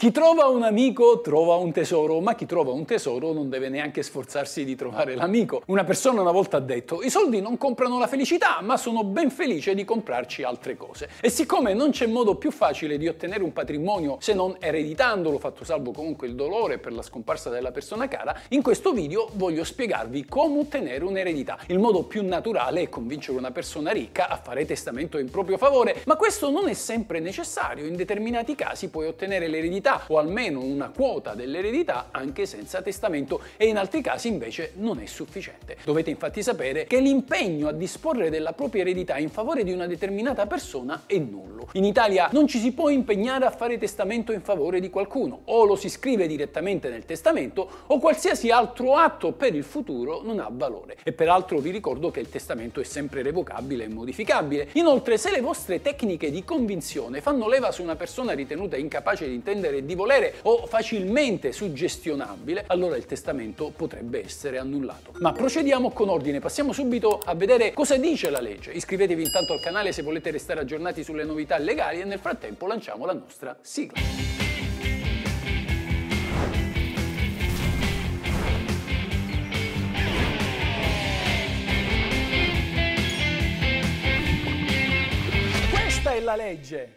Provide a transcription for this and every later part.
Chi trova un amico trova un tesoro, ma chi trova un tesoro non deve neanche sforzarsi di trovare l'amico. Una persona una volta ha detto: I soldi non comprano la felicità, ma sono ben felice di comprarci altre cose. E siccome non c'è modo più facile di ottenere un patrimonio se non ereditandolo, fatto salvo comunque il dolore per la scomparsa della persona cara, in questo video voglio spiegarvi come ottenere un'eredità. Il modo più naturale è convincere una persona ricca a fare testamento in proprio favore, ma questo non è sempre necessario. In determinati casi puoi ottenere l'eredità l'eredità o almeno una quota dell'eredità anche senza testamento e in altri casi invece non è sufficiente. Dovete infatti sapere che l'impegno a disporre della propria eredità in favore di una determinata persona è nullo. In Italia non ci si può impegnare a fare testamento in favore di qualcuno, o lo si scrive direttamente nel testamento o qualsiasi altro atto per il futuro non ha valore. E peraltro vi ricordo che il testamento è sempre revocabile e modificabile. Inoltre se le vostre tecniche di convinzione fanno leva su una persona ritenuta incapace di intendere di volere o facilmente suggestionabile, allora il testamento potrebbe essere annullato. Ma procediamo con ordine, passiamo subito a vedere cosa dice la legge. Iscrivetevi intanto al canale se volete restare aggiornati sulle novità legali e nel frattempo lanciamo la nostra sigla. Questa è la legge.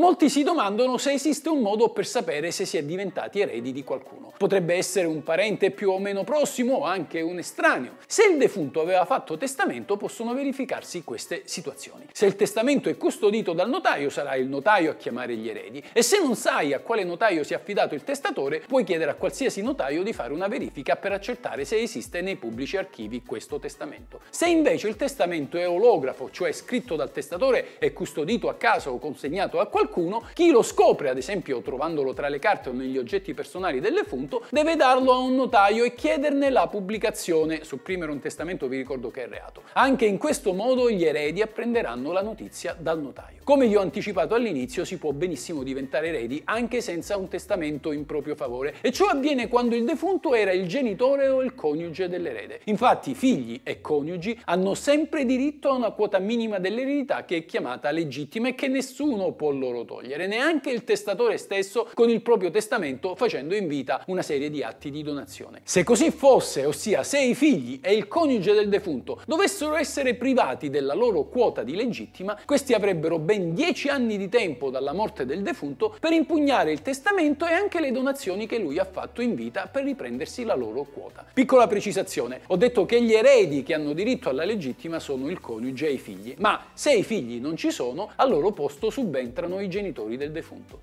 Molti si domandano se esiste un modo per sapere se si è diventati eredi di qualcuno. Potrebbe essere un parente più o meno prossimo o anche un estraneo. Se il defunto aveva fatto testamento possono verificarsi queste situazioni. Se il testamento è custodito dal notaio sarà il notaio a chiamare gli eredi e se non sai a quale notaio si è affidato il testatore puoi chiedere a qualsiasi notaio di fare una verifica per accertare se esiste nei pubblici archivi questo testamento. Se invece il testamento è olografo, cioè scritto dal testatore e custodito a casa o consegnato a qualcuno, qualcuno, chi lo scopre, ad esempio trovandolo tra le carte o negli oggetti personali del defunto, deve darlo a un notaio e chiederne la pubblicazione. Sopprimere un testamento vi ricordo che è reato. Anche in questo modo gli eredi apprenderanno la notizia dal notaio. Come vi ho anticipato all'inizio, si può benissimo diventare eredi anche senza un testamento in proprio favore e ciò avviene quando il defunto era il genitore o il coniuge dell'erede. Infatti figli e coniugi hanno sempre diritto a una quota minima dell'eredità che è chiamata legittima e che nessuno può loro poterlo togliere, neanche il testatore stesso con il proprio testamento facendo in vita una serie di atti di donazione. Se così fosse, ossia se i figli e il coniuge del defunto dovessero essere privati della loro quota di legittima, questi avrebbero ben dieci anni di tempo dalla morte del defunto per impugnare il testamento e anche le donazioni che lui ha fatto in vita per riprendersi la loro quota. Piccola precisazione, ho detto che gli eredi che hanno diritto alla legittima sono il coniuge e i figli, ma se i figli non ci sono, al loro posto subentrano i genitori del defunto.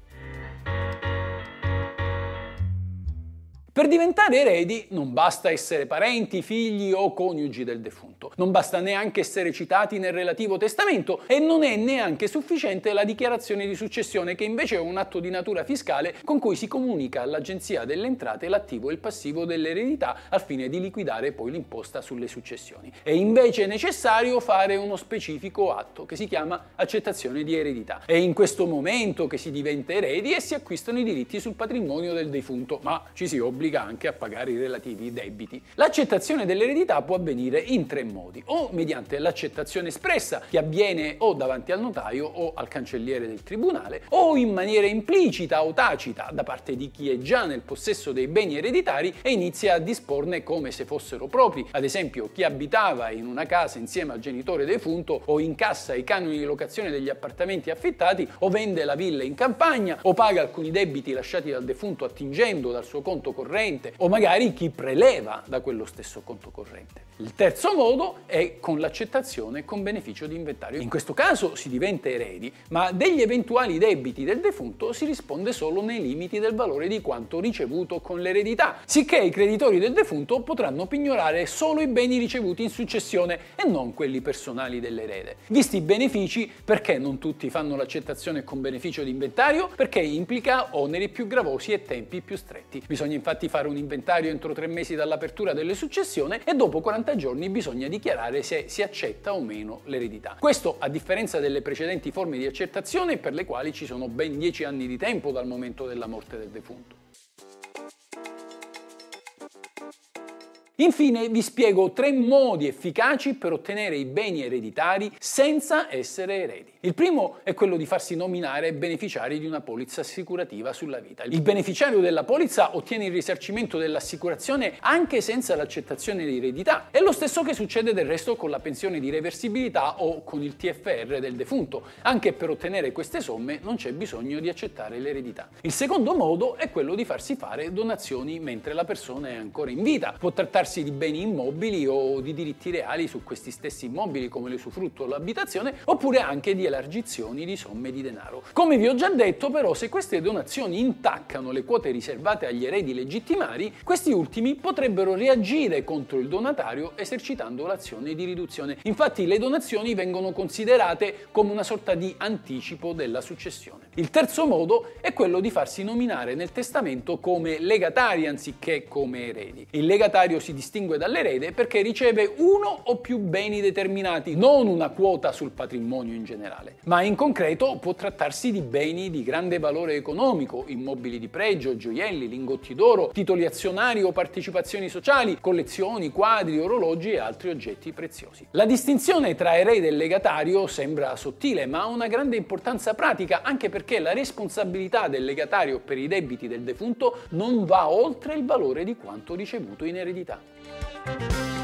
Per diventare eredi non basta essere parenti, figli o coniugi del defunto, non basta neanche essere citati nel relativo testamento e non è neanche sufficiente la dichiarazione di successione che invece è un atto di natura fiscale con cui si comunica all'Agenzia delle Entrate l'attivo e il passivo dell'eredità al fine di liquidare poi l'imposta sulle successioni. È invece necessario fare uno specifico atto che si chiama accettazione di eredità. È in questo momento che si diventa eredi e si acquistano i diritti sul patrimonio del defunto, ma ci si obbliga obbliga anche a pagare i relativi debiti. L'accettazione dell'eredità può avvenire in tre modi, o mediante l'accettazione espressa, che avviene o davanti al notaio o al cancelliere del tribunale, o in maniera implicita o tacita da parte di chi è già nel possesso dei beni ereditari e inizia a disporne come se fossero propri, ad esempio chi abitava in una casa insieme al genitore defunto o incassa i canoni di locazione degli appartamenti affittati o vende la villa in campagna o paga alcuni debiti lasciati dal defunto attingendo dal suo conto corrente corrente o magari chi preleva da quello stesso conto corrente. Il terzo modo è con l'accettazione con beneficio di inventario. In questo caso si diventa eredi, ma degli eventuali debiti del defunto si risponde solo nei limiti del valore di quanto ricevuto con l'eredità, sicché i creditori del defunto potranno pignorare solo i beni ricevuti in successione e non quelli personali dell'erede. Visti i benefici, perché non tutti fanno l'accettazione con beneficio di inventario? Perché implica oneri più gravosi e tempi più stretti. Bisogna infatti fare un inventario entro tre mesi dall'apertura delle successioni e dopo 40 40 giorni bisogna dichiarare se si accetta o meno l'eredità. Questo a differenza delle precedenti forme di accettazione per le quali ci sono ben 10 anni di tempo dal momento della morte del defunto. Infine vi spiego tre modi efficaci per ottenere i beni ereditari senza essere eredi. Il primo è quello di farsi nominare beneficiari di una polizza assicurativa sulla vita. Il beneficiario della polizza ottiene il risarcimento dell'assicurazione anche senza l'accettazione di eredità. È lo stesso che succede del resto con la pensione di reversibilità o con il TFR del defunto. Anche per ottenere queste somme non c'è bisogno di accettare l'eredità. Il secondo modo è quello di farsi fare donazioni mentre la persona è ancora in vita. Può trattarsi trattarsi di beni immobili o di diritti reali su questi stessi immobili come l'usufrutto o l'abitazione, oppure anche di elargizioni di somme di denaro. Come vi ho già detto però se queste donazioni intaccano le quote riservate agli eredi legittimari, questi ultimi potrebbero reagire contro il donatario esercitando l'azione di riduzione. Infatti le donazioni vengono considerate come una sorta di anticipo della successione. Il terzo modo è quello di farsi nominare nel testamento come legatari anziché come eredi. Il legatario si distingue dall'erede perché riceve uno o più beni determinati, non una quota sul patrimonio in generale. Ma in concreto può trattarsi di beni di grande valore economico, immobili di pregio, gioielli, lingotti d'oro, titoli azionari o partecipazioni sociali, collezioni, quadri, orologi e altri oggetti preziosi. La distinzione tra erede e legatario sembra sottile, ma ha una grande importanza pratica anche perché la responsabilità del legatario per i debiti del defunto non va oltre il valore di quanto ricevuto in eredità. Música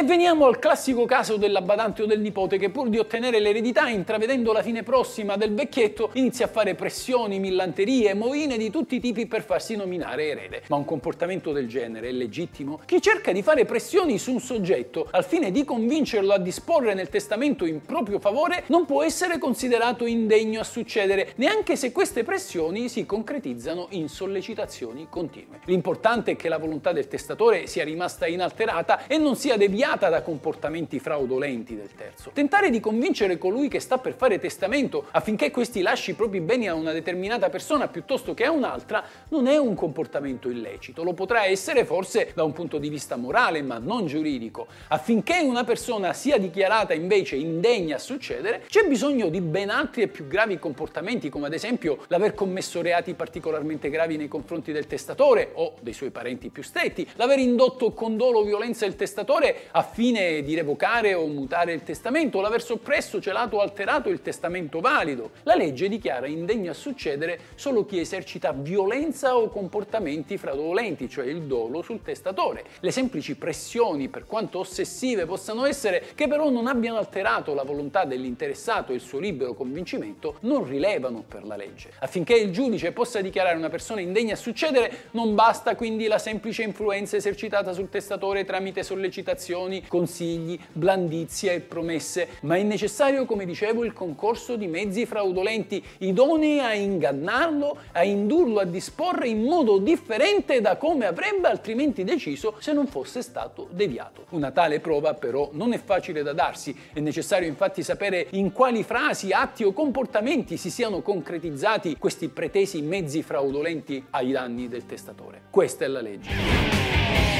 E veniamo al classico caso della badante o del nipote che pur di ottenere l'eredità, intravedendo la fine prossima del vecchietto, inizia a fare pressioni, millanterie, movine di tutti i tipi per farsi nominare erede. Ma un comportamento del genere è legittimo? Chi cerca di fare pressioni su un soggetto al fine di convincerlo a disporre nel testamento in proprio favore non può essere considerato indegno a succedere, neanche se queste pressioni si concretizzano in sollecitazioni continue. L'importante è che la volontà del testatore sia rimasta inalterata e non sia deviata deviata da comportamenti fraudolenti del terzo. Tentare di convincere colui che sta per fare testamento affinché questi lasci i propri beni a una determinata persona piuttosto che a un'altra non è un comportamento illecito, lo potrà essere forse da un punto di vista morale ma non giuridico. Affinché una persona sia dichiarata invece indegna a succedere, c'è bisogno di ben altri e più gravi comportamenti come ad esempio l'aver commesso reati particolarmente gravi nei confronti del testatore o dei suoi parenti più stretti, l'aver indotto con dolo o violenza il testatore a fine di revocare o mutare il testamento, l'aver soppresso, celato o alterato il testamento valido. La legge dichiara indegno a succedere solo chi esercita violenza o comportamenti fraudolenti, cioè il dolo sul testatore. Le semplici pressioni, per quanto ossessive possano essere, che però non abbiano alterato la volontà dell'interessato e il suo libero convincimento, non rilevano per la legge. Affinché il giudice possa dichiarare una persona indegna a succedere, non basta quindi la semplice influenza esercitata sul testatore tramite sollecitazioni condizioni, consigli, blandizie e promesse, ma è necessario, come dicevo, il concorso di mezzi fraudolenti idonei a ingannarlo, a indurlo a disporre in modo differente da come avrebbe altrimenti deciso se non fosse stato deviato. Una tale prova però non è facile da darsi, è necessario infatti sapere in quali frasi, atti o comportamenti si siano concretizzati questi pretesi mezzi fraudolenti ai danni del testatore. Questa è la legge.